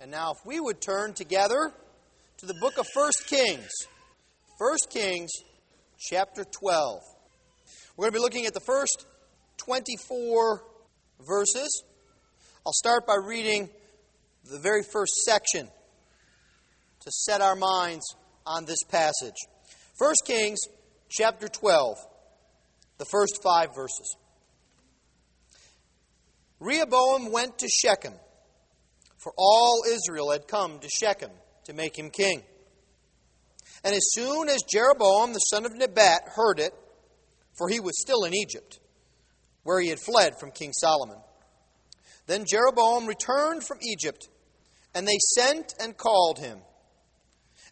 And now, if we would turn together to the book of 1 Kings, 1 Kings chapter 12. We're going to be looking at the first 24 verses. I'll start by reading the very first section to set our minds on this passage. 1 Kings chapter 12, the first five verses. Rehoboam went to Shechem for all Israel had come to Shechem to make him king. And as soon as Jeroboam the son of Nebat heard it, for he was still in Egypt, where he had fled from King Solomon, then Jeroboam returned from Egypt, and they sent and called him.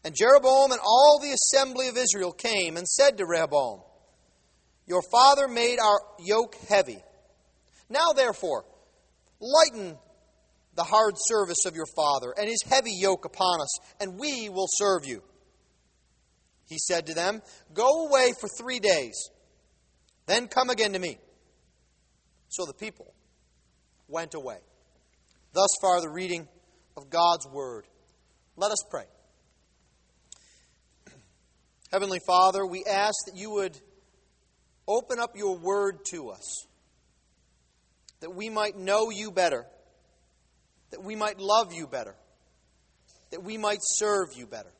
And Jeroboam and all the assembly of Israel came and said to Rehoboam, Your father made our yoke heavy. Now, therefore, lighten the hard service of your father and his heavy yoke upon us, and we will serve you. He said to them, Go away for three days, then come again to me. So the people went away. Thus far, the reading of God's word. Let us pray. Heavenly Father, we ask that you would open up your word to us, that we might know you better that we might love you better, that we might serve you better.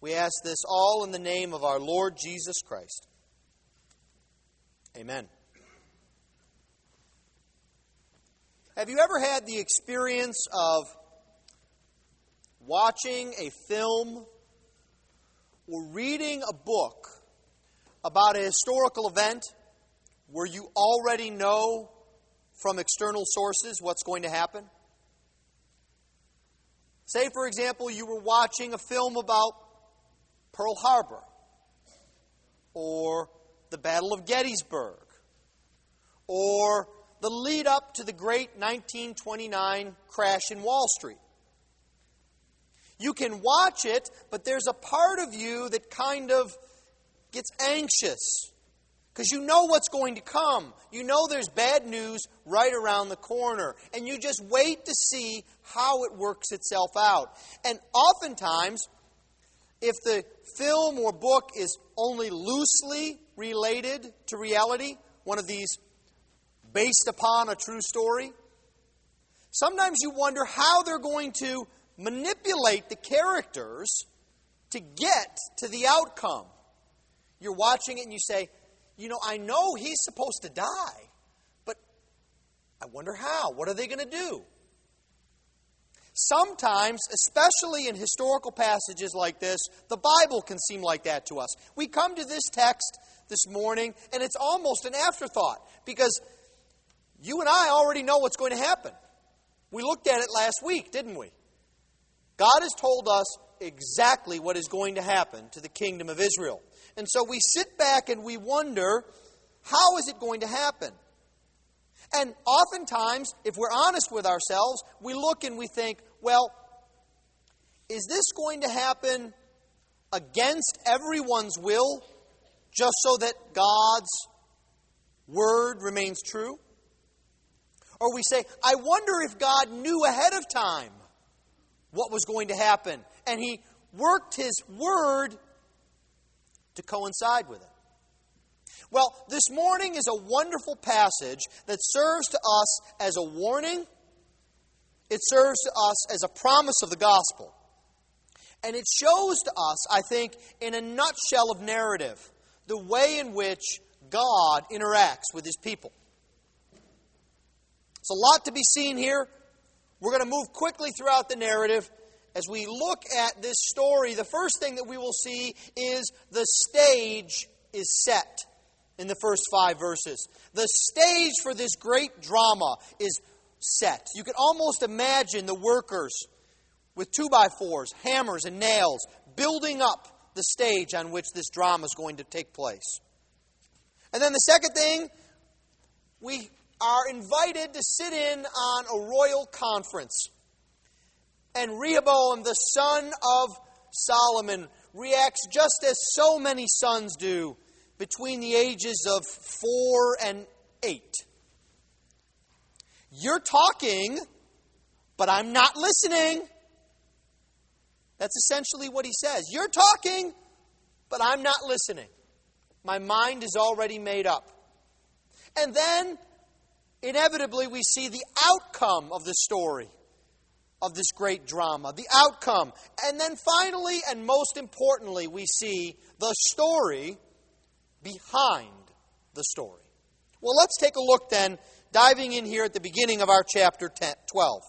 We ask this all in the name of our Lord Jesus Christ. Amen. Have you ever had the experience of watching a film or reading a book about a historical event where you already know from external sources what's going to happen? Say, for example, you were watching a film about Pearl Harbor or the Battle of Gettysburg or the lead up to the great 1929 crash in Wall Street. You can watch it, but there's a part of you that kind of gets anxious because you know what's going to come. You know there's bad news right around the corner. And you just wait to see how it works itself out. And oftentimes, if the film or book is only loosely related to reality, one of these based upon a true story, sometimes you wonder how they're going to manipulate the characters to get to the outcome. You're watching it and you say, you know, I know he's supposed to die, but I wonder how. What are they going to do? Sometimes, especially in historical passages like this, the Bible can seem like that to us. We come to this text this morning, and it's almost an afterthought because you and I already know what's going to happen. We looked at it last week, didn't we? God has told us exactly what is going to happen to the kingdom of Israel. And so we sit back and we wonder, how is it going to happen? And oftentimes, if we're honest with ourselves, we look and we think, well, is this going to happen against everyone's will just so that God's word remains true? Or we say, I wonder if God knew ahead of time what was going to happen and he worked his word to coincide with it. Well, this morning is a wonderful passage that serves to us as a warning, it serves to us as a promise of the gospel. And it shows to us, I think, in a nutshell of narrative, the way in which God interacts with his people. It's a lot to be seen here. We're going to move quickly throughout the narrative as we look at this story, the first thing that we will see is the stage is set in the first five verses. The stage for this great drama is set. You can almost imagine the workers with two by fours, hammers, and nails building up the stage on which this drama is going to take place. And then the second thing, we are invited to sit in on a royal conference. And Rehoboam, the son of Solomon, reacts just as so many sons do between the ages of four and eight. You're talking but I'm not listening. That's essentially what he says. You're talking, but I'm not listening. My mind is already made up. And then, inevitably, we see the outcome of the story of this great drama. The outcome. And then finally, and most importantly, we see the story behind the story. Well, let's take a look then, diving in here at the beginning of our chapter 10, 12.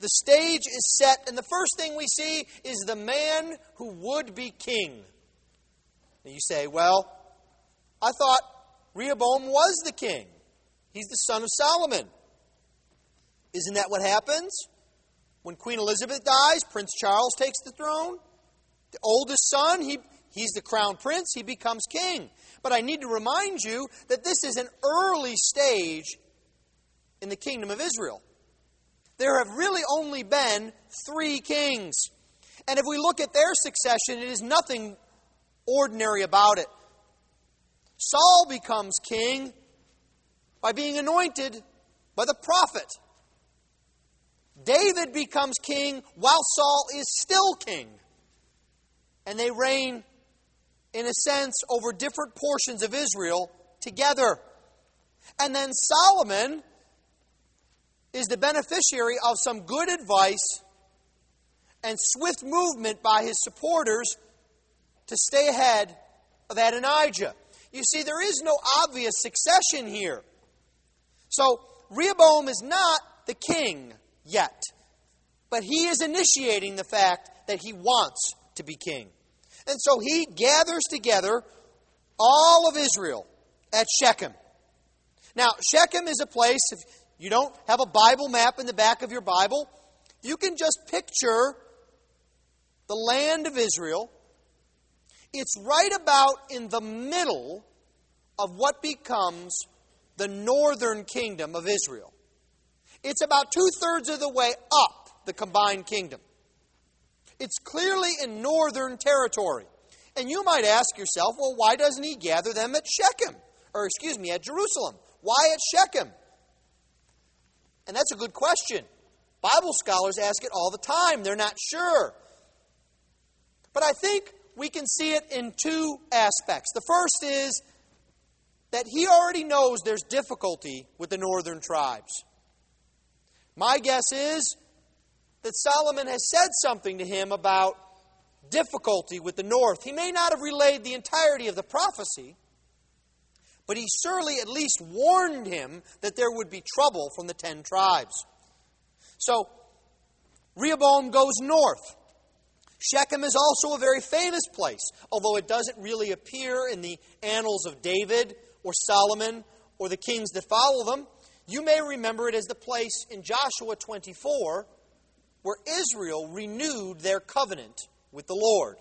The stage is set, and the first thing we see is the man who would be king. Now you say, well, I thought Rehoboam was the king. He's the son of Solomon. Isn't that what happens? When Queen Elizabeth dies, Prince Charles takes the throne. The oldest son, he, he's the crown prince, he becomes king. But I need to remind you that this is an early stage in the kingdom of Israel there have really only been three kings. And if we look at their succession, it is nothing ordinary about it. Saul becomes king by being anointed by the prophet. David becomes king while Saul is still king. And they reign, in a sense, over different portions of Israel together. And then Solomon is the beneficiary of some good advice and swift movement by his supporters to stay ahead of Adonijah. You see, there is no obvious succession here. So, Rehoboam is not the king yet, but he is initiating the fact that he wants to be king. And so he gathers together all of Israel at Shechem. Now, Shechem is a place, if you don't have a Bible map in the back of your Bible, you can just picture the land of Israel. It's right about in the middle of what becomes the northern kingdom of Israel. It's about two thirds of the way up the combined kingdom. It's clearly in northern territory. And you might ask yourself, well, why doesn't he gather them at Shechem? Or, excuse me, at Jerusalem? Why at Shechem? And that's a good question. Bible scholars ask it all the time. They're not sure. But I think we can see it in two aspects. The first is that he already knows there's difficulty with the northern tribes. My guess is that Solomon has said something to him about difficulty with the north. He may not have relayed the entirety of the prophecy, but he surely at least warned him that there would be trouble from the ten tribes. So, Rehoboam goes north. Shechem is also a very famous place, although it doesn't really appear in the annals of David or Solomon or the kings that follow them. You may remember it as the place in Joshua 24 where Israel renewed their covenant with the Lord.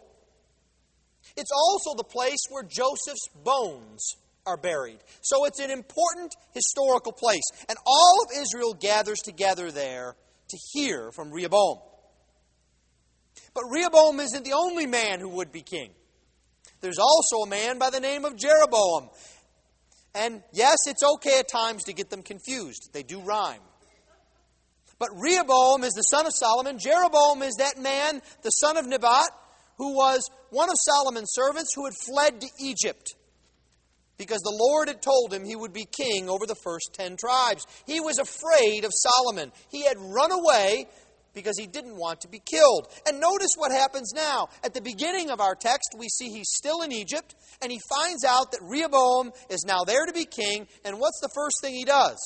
It's also the place where Joseph's bones are buried. So it's an important historical place. And all of Israel gathers together there to hear from Rehoboam. But Rehoboam isn't the only man who would be king. There's also a man by the name of Jeroboam. And yes, it's okay at times to get them confused. They do rhyme. But Rehoboam is the son of Solomon. Jeroboam is that man, the son of Nebat, who was one of Solomon's servants who had fled to Egypt because the Lord had told him he would be king over the first ten tribes. He was afraid of Solomon. He had run away because he didn't want to be killed. And notice what happens now. At the beginning of our text, we see he's still in Egypt, and he finds out that Rehoboam is now there to be king, and what's the first thing he does?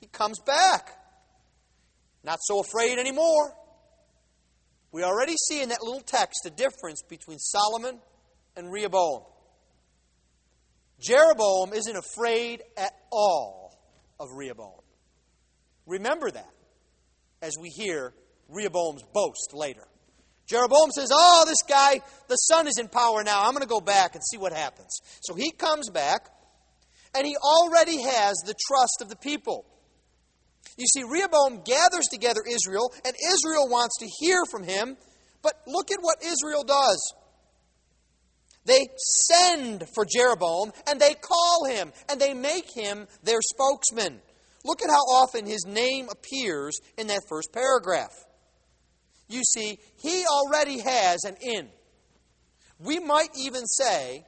He comes back. Not so afraid anymore. We already see in that little text the difference between Solomon and Rehoboam. Jeroboam isn't afraid at all of Rehoboam. Remember that as we hear Rehoboam's boast later. Jeroboam says, Oh, this guy, the son is in power now. I'm going to go back and see what happens. So he comes back, and he already has the trust of the people. You see, Rehoboam gathers together Israel, and Israel wants to hear from him, but look at what Israel does. They send for Jeroboam and they call him and they make him their spokesman. Look at how often his name appears in that first paragraph. You see, he already has an in. We might even say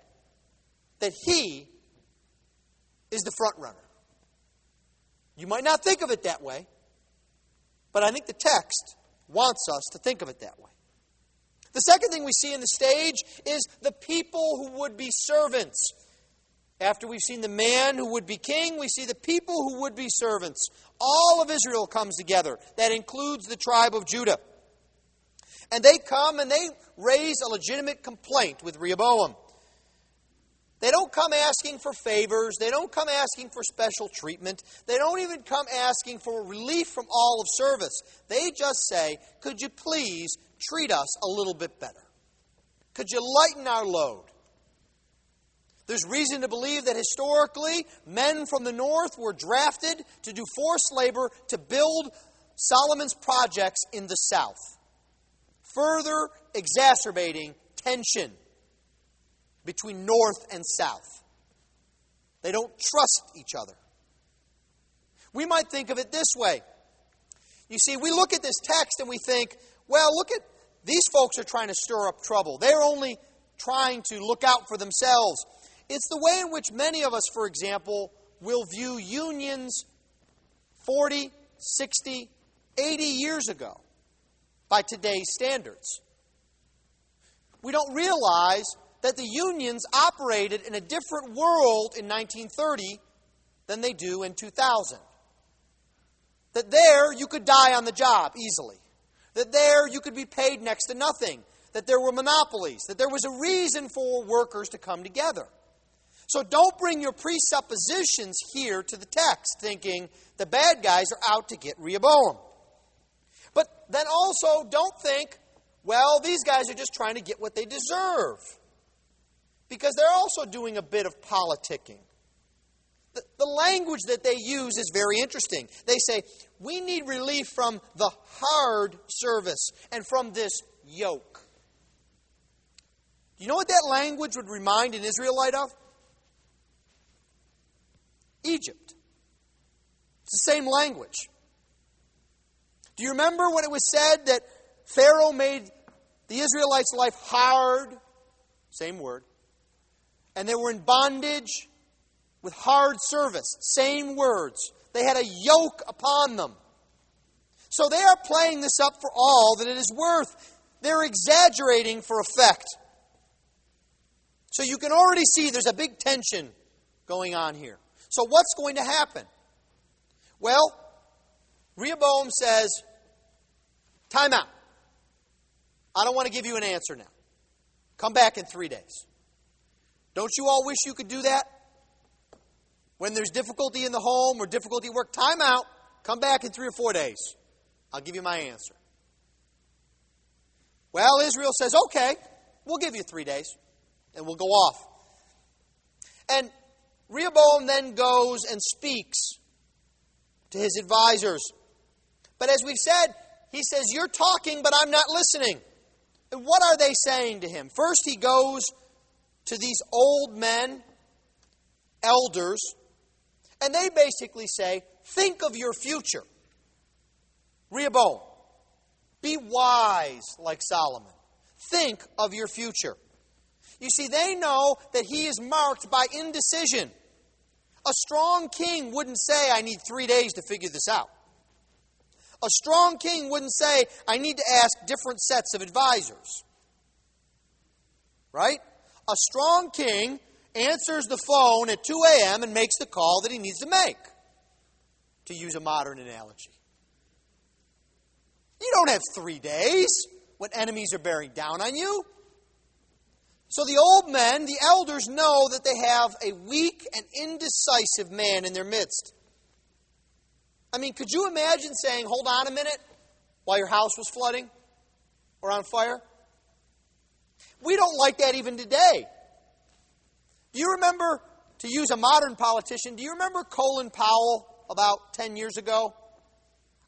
that he is the front runner. You might not think of it that way, but I think the text wants us to think of it that way. The second thing we see in the stage is the people who would be servants. After we've seen the man who would be king, we see the people who would be servants. All of Israel comes together. That includes the tribe of Judah. And they come and they raise a legitimate complaint with Rehoboam. They don't come asking for favors. They don't come asking for special treatment. They don't even come asking for relief from all of service. They just say, Could you please treat us a little bit better? Could you lighten our load? There's reason to believe that historically, men from the north were drafted to do forced labor to build Solomon's projects in the south, further exacerbating tension between north and south. They don't trust each other. We might think of it this way. You see, we look at this text and we think, well, look at these folks are trying to stir up trouble. They're only trying to look out for themselves. It's the way in which many of us, for example, will view unions 40, 60, 80 years ago by today's standards. We don't realize that the unions operated in a different world in 1930 than they do in 2000. That there you could die on the job easily. That there you could be paid next to nothing. That there were monopolies. That there was a reason for workers to come together. So don't bring your presuppositions here to the text thinking the bad guys are out to get Rehoboam. But then also don't think, well, these guys are just trying to get what they deserve because they're also doing a bit of politicking. The, the language that they use is very interesting. They say, We need relief from the hard service and from this yoke. You know what that language would remind an Israelite of? Egypt. It's the same language. Do you remember when it was said that Pharaoh made the Israelites' life hard? Same word and they were in bondage with hard service. Same words. They had a yoke upon them. So they are playing this up for all that it is worth. They're exaggerating for effect. So you can already see there's a big tension going on here. So what's going to happen? Well, Rehoboam says, Time out. I don't want to give you an answer now. Come back in three days. Don't you all wish you could do that? When there's difficulty in the home or difficulty at work, time out. Come back in three or four days. I'll give you my answer. Well, Israel says, okay, we'll give you three days, and we'll go off. And Rehoboam then goes and speaks to his advisors. But as we've said, he says, You're talking, but I'm not listening. And what are they saying to him? First, he goes to these old men, elders, and they basically say, Think of your future. Rehoboam, be wise like Solomon. Think of your future. You see, they know that he is marked by indecision. A strong king wouldn't say, I need three days to figure this out. A strong king wouldn't say, I need to ask different sets of advisors. Right? a strong king answers the phone at 2 a.m. and makes the call that he needs to make, to use a modern analogy. You don't have three days when enemies are bearing down on you. So the old men, the elders, know that they have a weak and indecisive man in their midst. I mean, could you imagine saying, hold on a minute, while your house was flooding or on fire? We don't like that even today. Do you remember, to use a modern politician, do you remember Colin Powell about 10 years ago?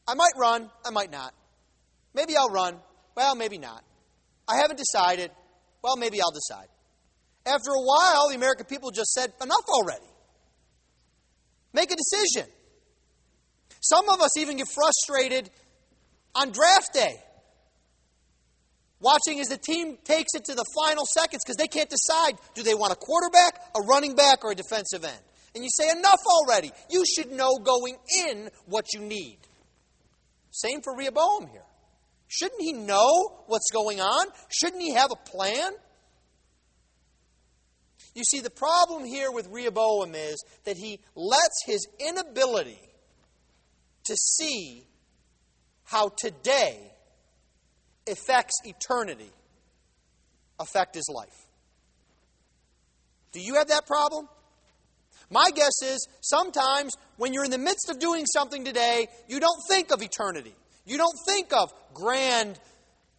I might run, I might not. Maybe I'll run, well, maybe not. I haven't decided, well, maybe I'll decide. After a while, the American people just said, enough already. Make a decision. Some of us even get frustrated on draft day, watching as the team takes it to the final seconds because they can't decide do they want a quarterback, a running back, or a defensive end. And you say, enough already. You should know going in what you need. Same for Rehoboam here. Shouldn't he know what's going on? Shouldn't he have a plan? You see, the problem here with Rehoboam is that he lets his inability to see how today affects eternity affect his life. Do you have that problem? My guess is sometimes when you're in the midst of doing something today, you don't think of eternity. You don't think of grand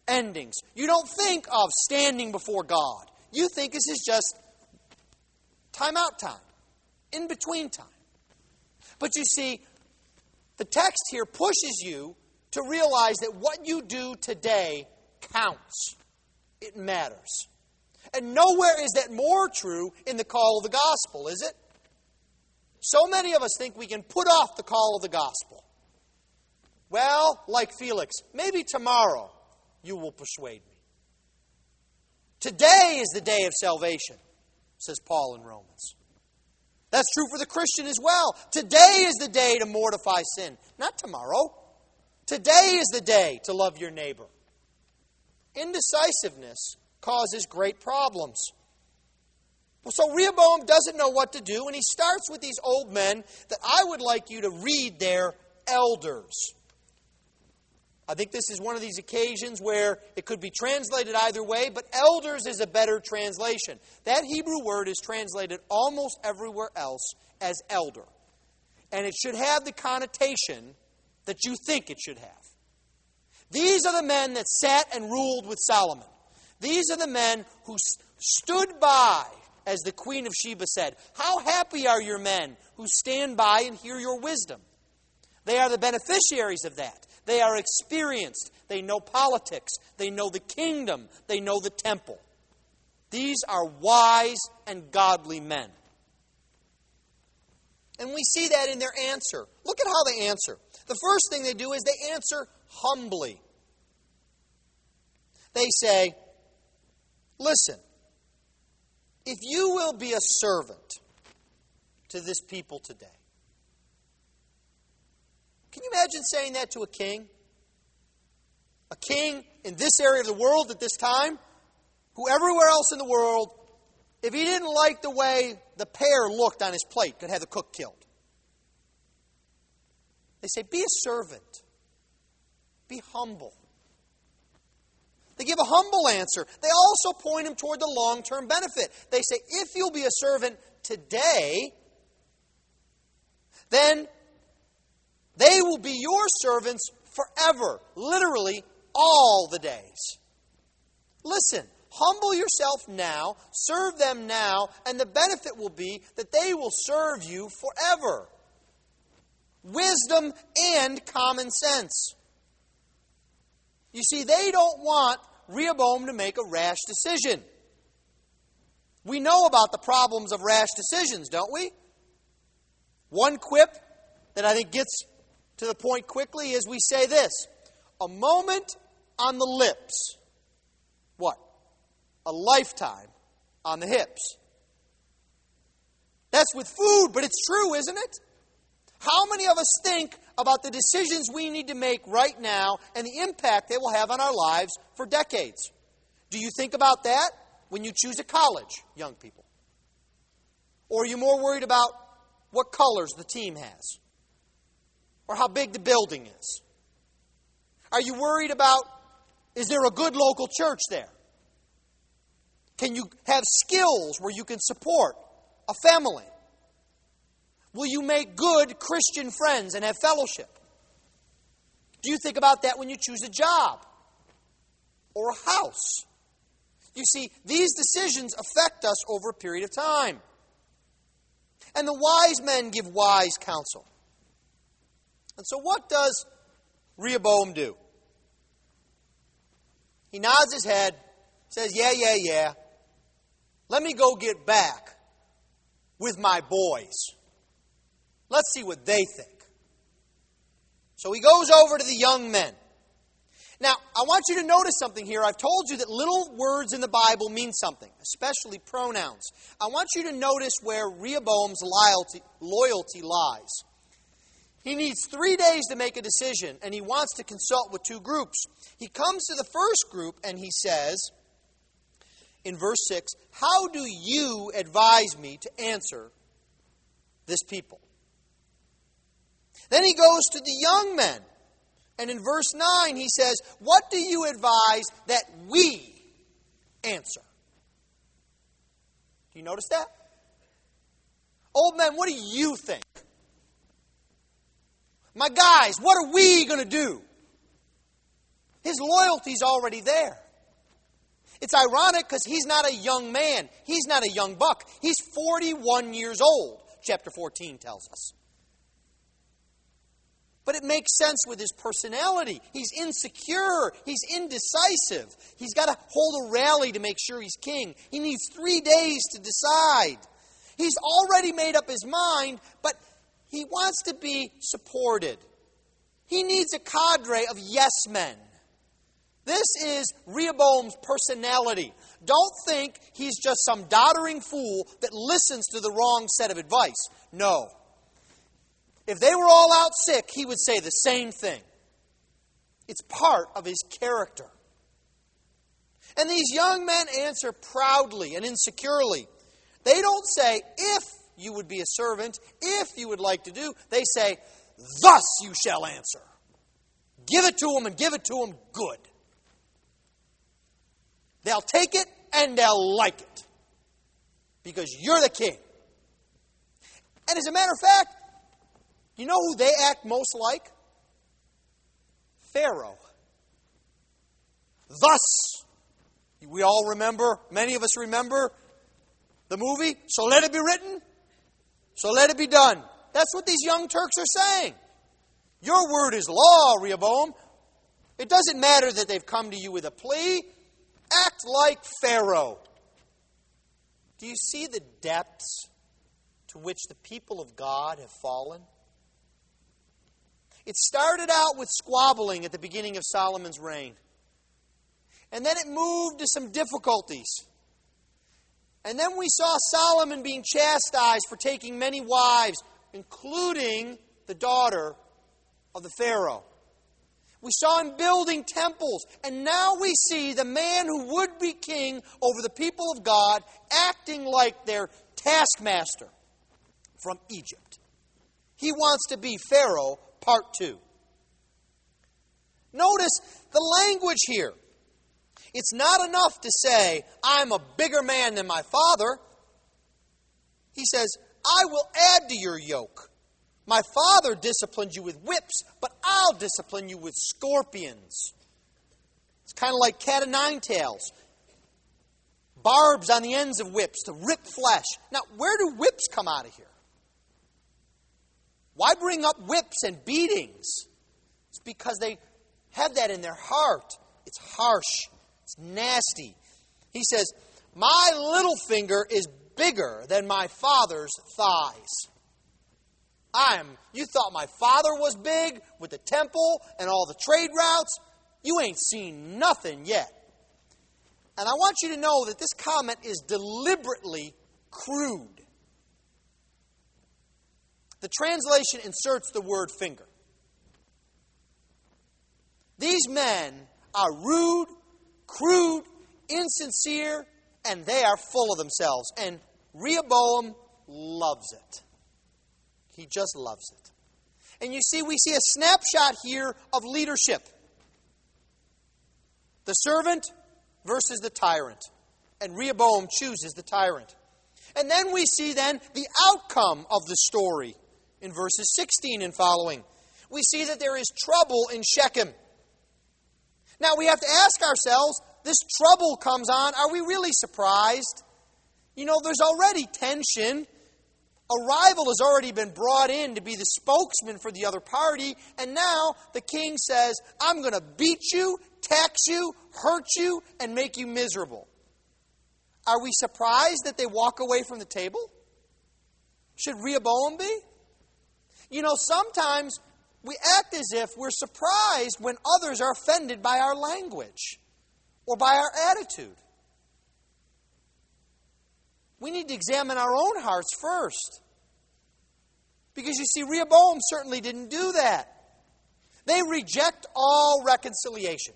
endings. You don't think of standing before God. You think this is just time out time, in between time. But you see, the text here pushes you to realize that what you do today counts. It matters. And nowhere is that more true in the call of the gospel, is it? So many of us think we can put off the call of the gospel. Well, like Felix, maybe tomorrow you will persuade me. Today is the day of salvation says Paul in Romans. That's true for the Christian as well. Today is the day to mortify sin, not tomorrow. Today is the day to love your neighbor. Indecisiveness causes great problems. So Rehoboam doesn't know what to do, and he starts with these old men that I would like you to read their elders. I think this is one of these occasions where it could be translated either way, but elders is a better translation. That Hebrew word is translated almost everywhere else as elder. And it should have the connotation that you think it should have. These are the men that sat and ruled with Solomon. These are the men who stood by, as the Queen of Sheba said. How happy are your men who stand by and hear your wisdom? They are the beneficiaries of that. They are experienced. They know politics. They know the kingdom. They know the temple. These are wise and godly men. And we see that in their answer. Look at how they answer. The first thing they do is they answer humbly. They say, Listen, if you will be a servant to this people today, can you imagine saying that to a king? A king in this area of the world at this time, who everywhere else in the world, if he didn't like the way the pear looked on his plate, could have the cook killed. They say, be a servant, be humble. They give a humble answer. They also point him toward the long term benefit. They say, if you'll be a servant today, then they will be your servants forever, literally all the days. Listen, humble yourself now, serve them now, and the benefit will be that they will serve you forever. Wisdom and common sense. You see, they don't want Rehoboam to make a rash decision. We know about the problems of rash decisions, don't we? One quip that I think gets to the point quickly is we say this a moment on the lips. What? A lifetime on the hips. That's with food, but it's true, isn't it? How many of us think about the decisions we need to make right now and the impact they will have on our lives for decades? Do you think about that when you choose a college, young people? Or are you more worried about what colors the team has? Or how big the building is? Are you worried about is there a good local church there? Can you have skills where you can support a family? Will you make good Christian friends and have fellowship? Do you think about that when you choose a job or a house? You see, these decisions affect us over a period of time. And the wise men give wise counsel. And so, what does Rehoboam do? He nods his head, says, Yeah, yeah, yeah. Let me go get back with my boys. Let's see what they think. So he goes over to the young men. Now, I want you to notice something here. I've told you that little words in the Bible mean something, especially pronouns. I want you to notice where Rehoboam's loyalty, loyalty lies. He needs three days to make a decision, and he wants to consult with two groups. He comes to the first group and he says, in verse 6, How do you advise me to answer this people? Then he goes to the young men. And in verse 9, he says, What do you advise that we answer? Do you notice that? Old men, what do you think? My guys, what are we going to do? His loyalty's already there. It's ironic because he's not a young man. He's not a young buck. He's 41 years old, chapter 14 tells us. But it makes sense with his personality. He's insecure. He's indecisive. He's got to hold a rally to make sure he's king. He needs three days to decide. He's already made up his mind, but he wants to be supported. He needs a cadre of yes men. This is Rehoboam's personality. Don't think he's just some doddering fool that listens to the wrong set of advice. No. If they were all out sick, he would say the same thing. It's part of his character. And these young men answer proudly and insecurely. They don't say, if you would be a servant, if you would like to do. They say, Thus you shall answer. Give it to them and give it to them good. They'll take it and they'll like it because you're the king. And as a matter of fact, you know who they act most like? Pharaoh. Thus, we all remember, many of us remember the movie, So Let It Be Written. So let it be done. That's what these young Turks are saying. Your word is law, Rehoboam. It doesn't matter that they've come to you with a plea. Act like Pharaoh. Do you see the depths to which the people of God have fallen? It started out with squabbling at the beginning of Solomon's reign. And then it moved to some difficulties. And then we saw Solomon being chastised for taking many wives, including the daughter of the Pharaoh. We saw him building temples, and now we see the man who would be king over the people of God acting like their taskmaster from Egypt. He wants to be Pharaoh, part two. Notice the language here. It's not enough to say, I'm a bigger man than my father. He says, I will add to your yoke. My father disciplined you with whips, but I'll discipline you with scorpions. It's kind of like cat o' nine tails. Barbs on the ends of whips to rip flesh. Now, where do whips come out of here? Why bring up whips and beatings? It's because they have that in their heart. It's harsh, it's nasty. He says, My little finger is bigger than my father's thighs. I am, you thought my father was big with the temple and all the trade routes? You ain't seen nothing yet. And I want you to know that this comment is deliberately crude. The translation inserts the word finger. These men are rude, crude, insincere, and they are full of themselves. And Rehoboam loves it. He just loves it. And you see, we see a snapshot here of leadership the servant versus the tyrant. And Rehoboam chooses the tyrant. And then we see then the outcome of the story in verses 16 and following. We see that there is trouble in Shechem. Now we have to ask ourselves this trouble comes on. Are we really surprised? You know, there's already tension. A rival has already been brought in to be the spokesman for the other party, and now the king says, I'm going to beat you, tax you, hurt you, and make you miserable. Are we surprised that they walk away from the table? Should Rehoboam be? You know, sometimes we act as if we're surprised when others are offended by our language or by our attitude. We need to examine our own hearts first. Because you see, Rehoboam certainly didn't do that. They reject all reconciliation.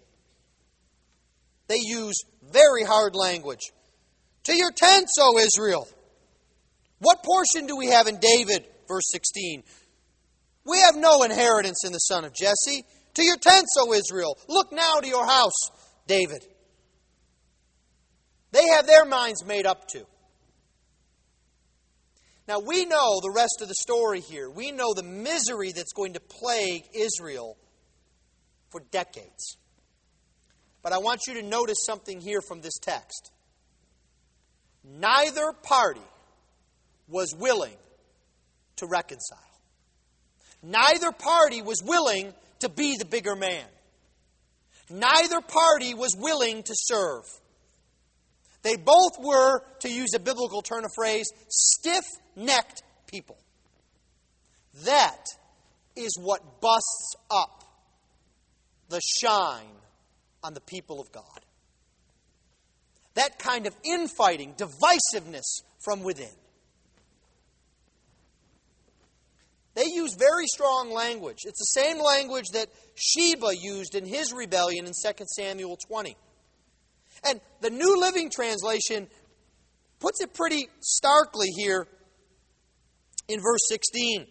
They use very hard language. To your tents, O Israel. What portion do we have in David? Verse 16. We have no inheritance in the son of Jesse. To your tents, O Israel. Look now to your house, David. They have their minds made up too. Now, we know the rest of the story here. We know the misery that's going to plague Israel for decades. But I want you to notice something here from this text. Neither party was willing to reconcile. Neither party was willing to be the bigger man. Neither party was willing to serve. They both were, to use a biblical turn of phrase, stiff necked people. That is what busts up the shine on the people of God. That kind of infighting, divisiveness from within. They use very strong language. It's the same language that Sheba used in his rebellion in 2 Samuel 20. And the New Living Translation puts it pretty starkly here in verse 16.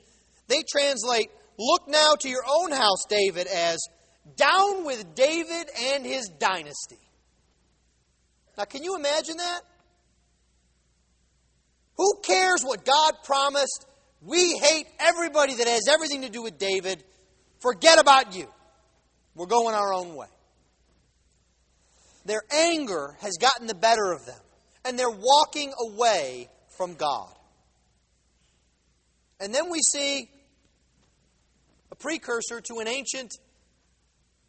They translate, Look now to your own house, David, as down with David and his dynasty. Now, can you imagine that? Who cares what God promised? We hate everybody that has everything to do with David. Forget about you. We're going our own way. Their anger has gotten the better of them, and they're walking away from God. And then we see a precursor to an ancient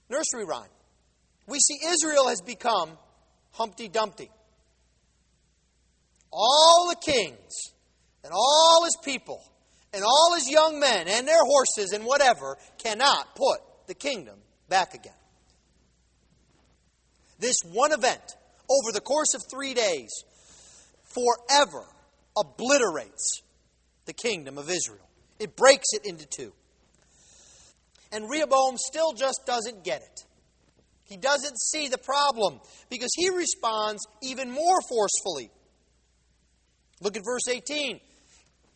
nursery rhyme. We see Israel has become Humpty Dumpty. All the kings and all his people and all his young men and their horses and whatever cannot put the kingdom back again. This one event over the course of three days forever obliterates the kingdom of Israel. It breaks it into two. And Rehoboam still just doesn't get it. He doesn't see the problem because he responds even more forcefully. Look at verse 18.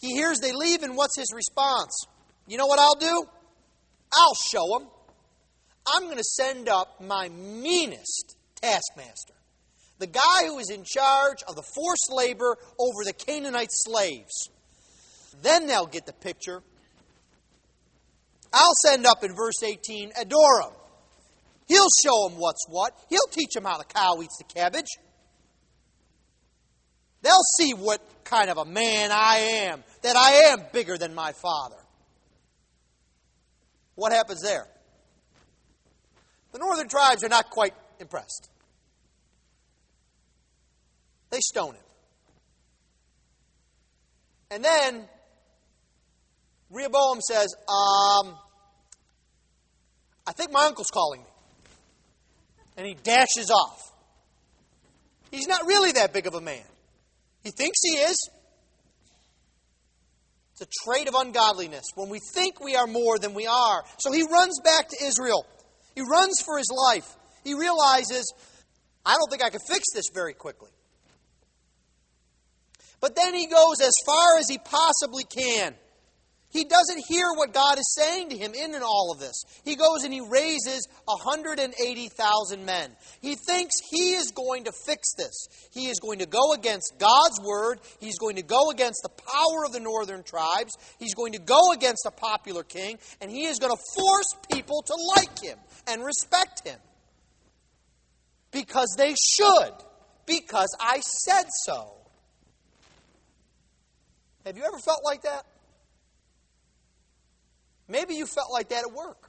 He hears they leave, and what's his response? You know what I'll do? I'll show them. I'm going to send up my meanest taskmaster, the guy who is in charge of the forced labor over the Canaanite slaves. Then they'll get the picture. I'll send up in verse 18 Adoram. He'll show them what's what. He'll teach them how the cow eats the cabbage. They'll see what kind of a man I am, that I am bigger than my father. What happens there? The northern tribes are not quite impressed. They stone him. And then Rehoboam says, um, I think my uncle's calling me. And he dashes off. He's not really that big of a man. He thinks he is. It's a trait of ungodliness when we think we are more than we are. So he runs back to Israel. He runs for his life. He realizes, I don't think I can fix this very quickly. But then he goes as far as he possibly can. He doesn't hear what God is saying to him in all of this. He goes and he raises 180,000 men. He thinks he is going to fix this. He is going to go against God's word. He's going to go against the power of the northern tribes. He's going to go against a popular king. And he is going to force people to like him and respect him. Because they should. Because I said so. Have you ever felt like that? Maybe you felt like that at work.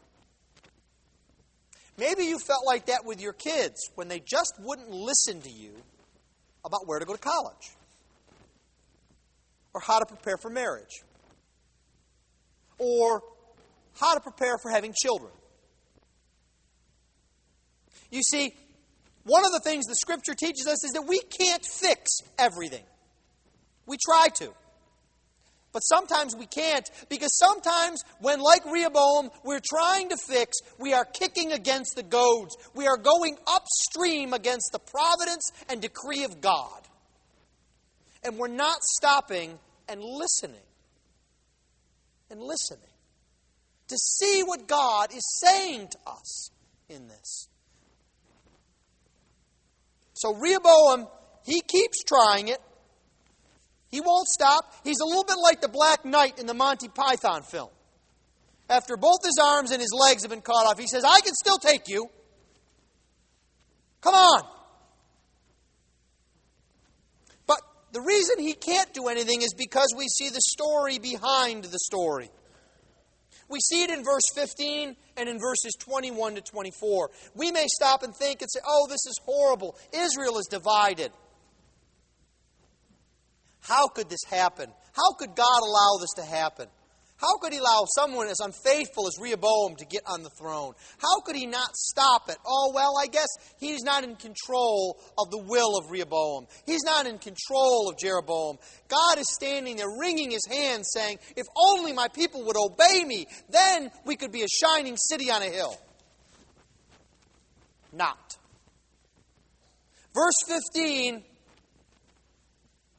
Maybe you felt like that with your kids when they just wouldn't listen to you about where to go to college or how to prepare for marriage or how to prepare for having children. You see, one of the things the scripture teaches us is that we can't fix everything. We try to. But sometimes we can't because sometimes, when like Rehoboam, we're trying to fix, we are kicking against the goads. We are going upstream against the providence and decree of God. And we're not stopping and listening. And listening to see what God is saying to us in this. So Rehoboam, he keeps trying it. He won't stop. He's a little bit like the Black Knight in the Monty Python film. After both his arms and his legs have been cut off, he says, I can still take you. Come on. But the reason he can't do anything is because we see the story behind the story. We see it in verse 15 and in verses 21 to 24. We may stop and think and say, oh, this is horrible. Israel is divided. How could this happen? How could God allow this to happen? How could he allow someone as unfaithful as Rehoboam to get on the throne? How could he not stop it? Oh, well, I guess he's not in control of the will of Rehoboam. He's not in control of Jeroboam. God is standing there wringing his hands saying, If only my people would obey me, then we could be a shining city on a hill. Not. Verse 15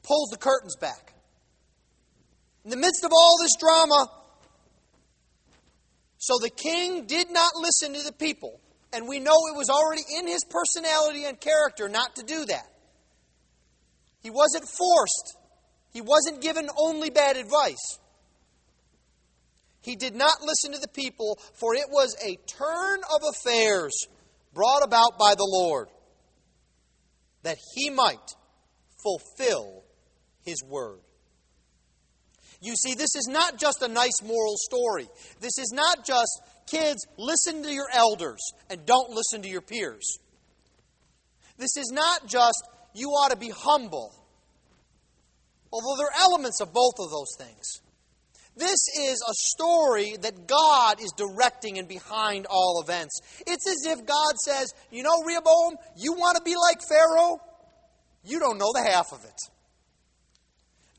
pulls the curtains back. In the midst of all this drama, so the king did not listen to the people. And we know it was already in his personality and character not to do that. He wasn't forced, he wasn't given only bad advice. He did not listen to the people, for it was a turn of affairs brought about by the Lord, that he might fulfill his word. You see, this is not just a nice moral story. This is not just, kids, listen to your elders and don't listen to your peers. This is not just, you ought to be humble. Although there are elements of both of those things. This is a story that God is directing and behind all events. It's as if God says, You know, Rehoboam, you want to be like Pharaoh? You don't know the half of it.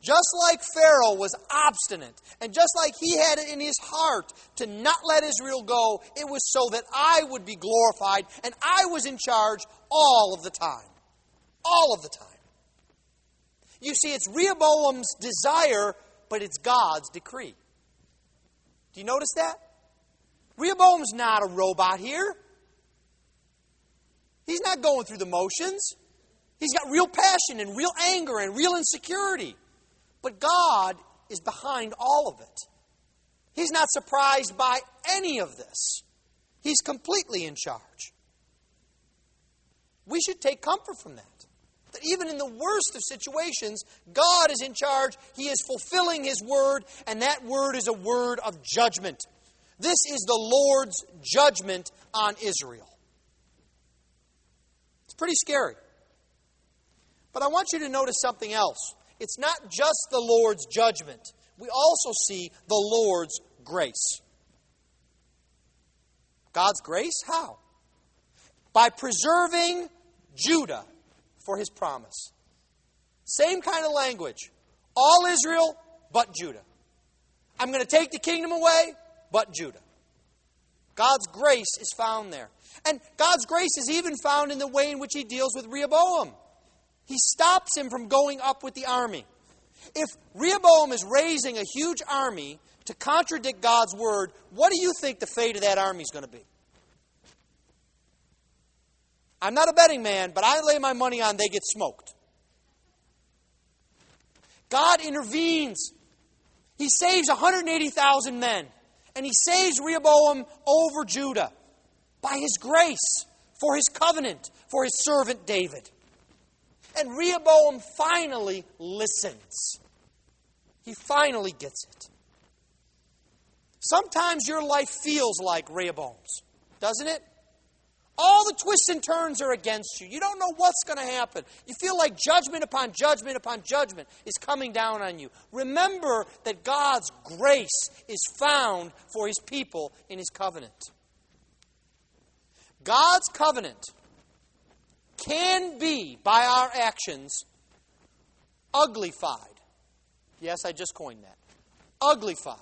Just like Pharaoh was obstinate, and just like he had it in his heart to not let Israel go, it was so that I would be glorified and I was in charge all of the time. All of the time. You see, it's Rehoboam's desire, but it's God's decree. Do you notice that? Rehoboam's not a robot here. He's not going through the motions. He's got real passion and real anger and real insecurity. But God is behind all of it. He's not surprised by any of this. He's completely in charge. We should take comfort from that. That even in the worst of situations, God is in charge. He is fulfilling His word, and that word is a word of judgment. This is the Lord's judgment on Israel. It's pretty scary. But I want you to notice something else it's not just the Lord's judgment, we also see the Lord's grace. God's grace? How? By preserving Judah for his promise. Same kind of language. All Israel, but Judah. I'm going to take the kingdom away, but Judah. God's grace is found there. And God's grace is even found in the way in which he deals with Rehoboam. He stops him from going up with the army. If Rehoboam is raising a huge army to contradict God's word, what do you think the fate of that army is going to be? I'm not a betting man, but I lay my money on they get smoked. God intervenes. He saves 180,000 men, and he saves Rehoboam over Judah by his grace, for his covenant, for his servant David. And Rehoboam finally listens. He finally gets it. Sometimes your life feels like Rehoboam's, doesn't it? All the twists and turns are against you. You don't know what's going to happen. You feel like judgment upon judgment upon judgment is coming down on you. Remember that God's grace is found for His people in His covenant. God's covenant can be, by our actions, uglified. Yes, I just coined that. Uglified.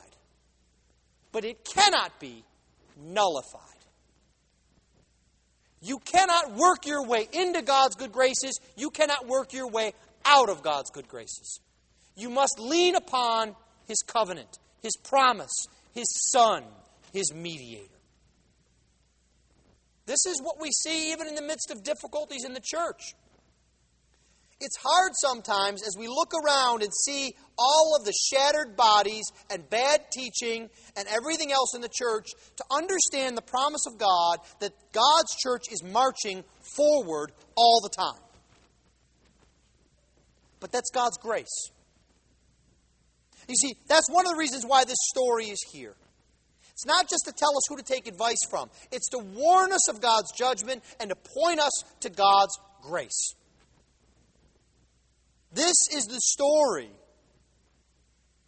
But it cannot be nullified. You cannot work your way into God's good graces. You cannot work your way out of God's good graces. You must lean upon His covenant, His promise, His Son, His mediator. This is what we see even in the midst of difficulties in the church. It's hard sometimes as we look around and see all of the shattered bodies and bad teaching and everything else in the church to understand the promise of God that God's church is marching forward all the time. But that's God's grace. You see, that's one of the reasons why this story is here. It's not just to tell us who to take advice from, it's to warn us of God's judgment and to point us to God's grace. This is the story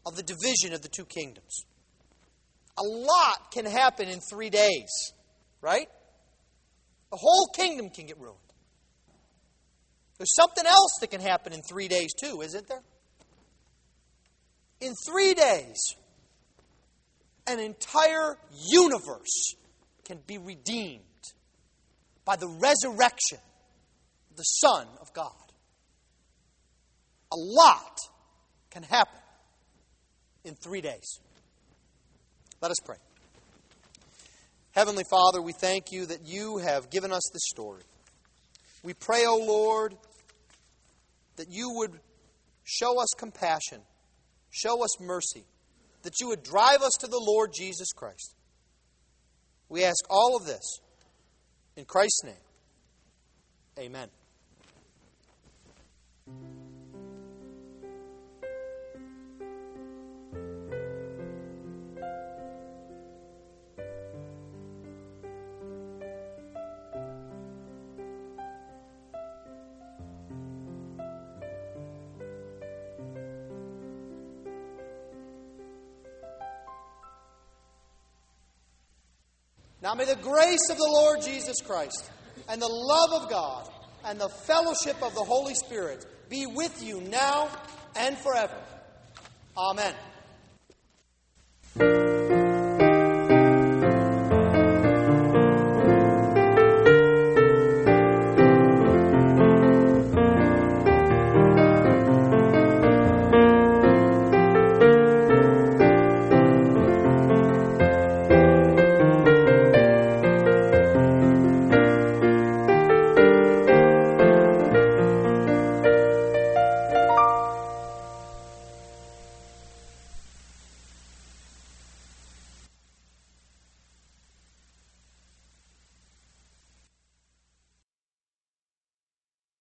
of the division of the two kingdoms. A lot can happen in three days, right? The whole kingdom can get ruined. There's something else that can happen in three days, too, isn't there? In three days, an entire universe can be redeemed by the resurrection of the Son of God. A lot can happen in three days. Let us pray. Heavenly Father, we thank you that you have given us this story. We pray, O oh Lord, that you would show us compassion, show us mercy that you would drive us to the Lord Jesus Christ. We ask all of this in Christ's name. Amen. Now may the grace of the Lord Jesus Christ and the love of God and the fellowship of the Holy Spirit be with you now and forever. Amen.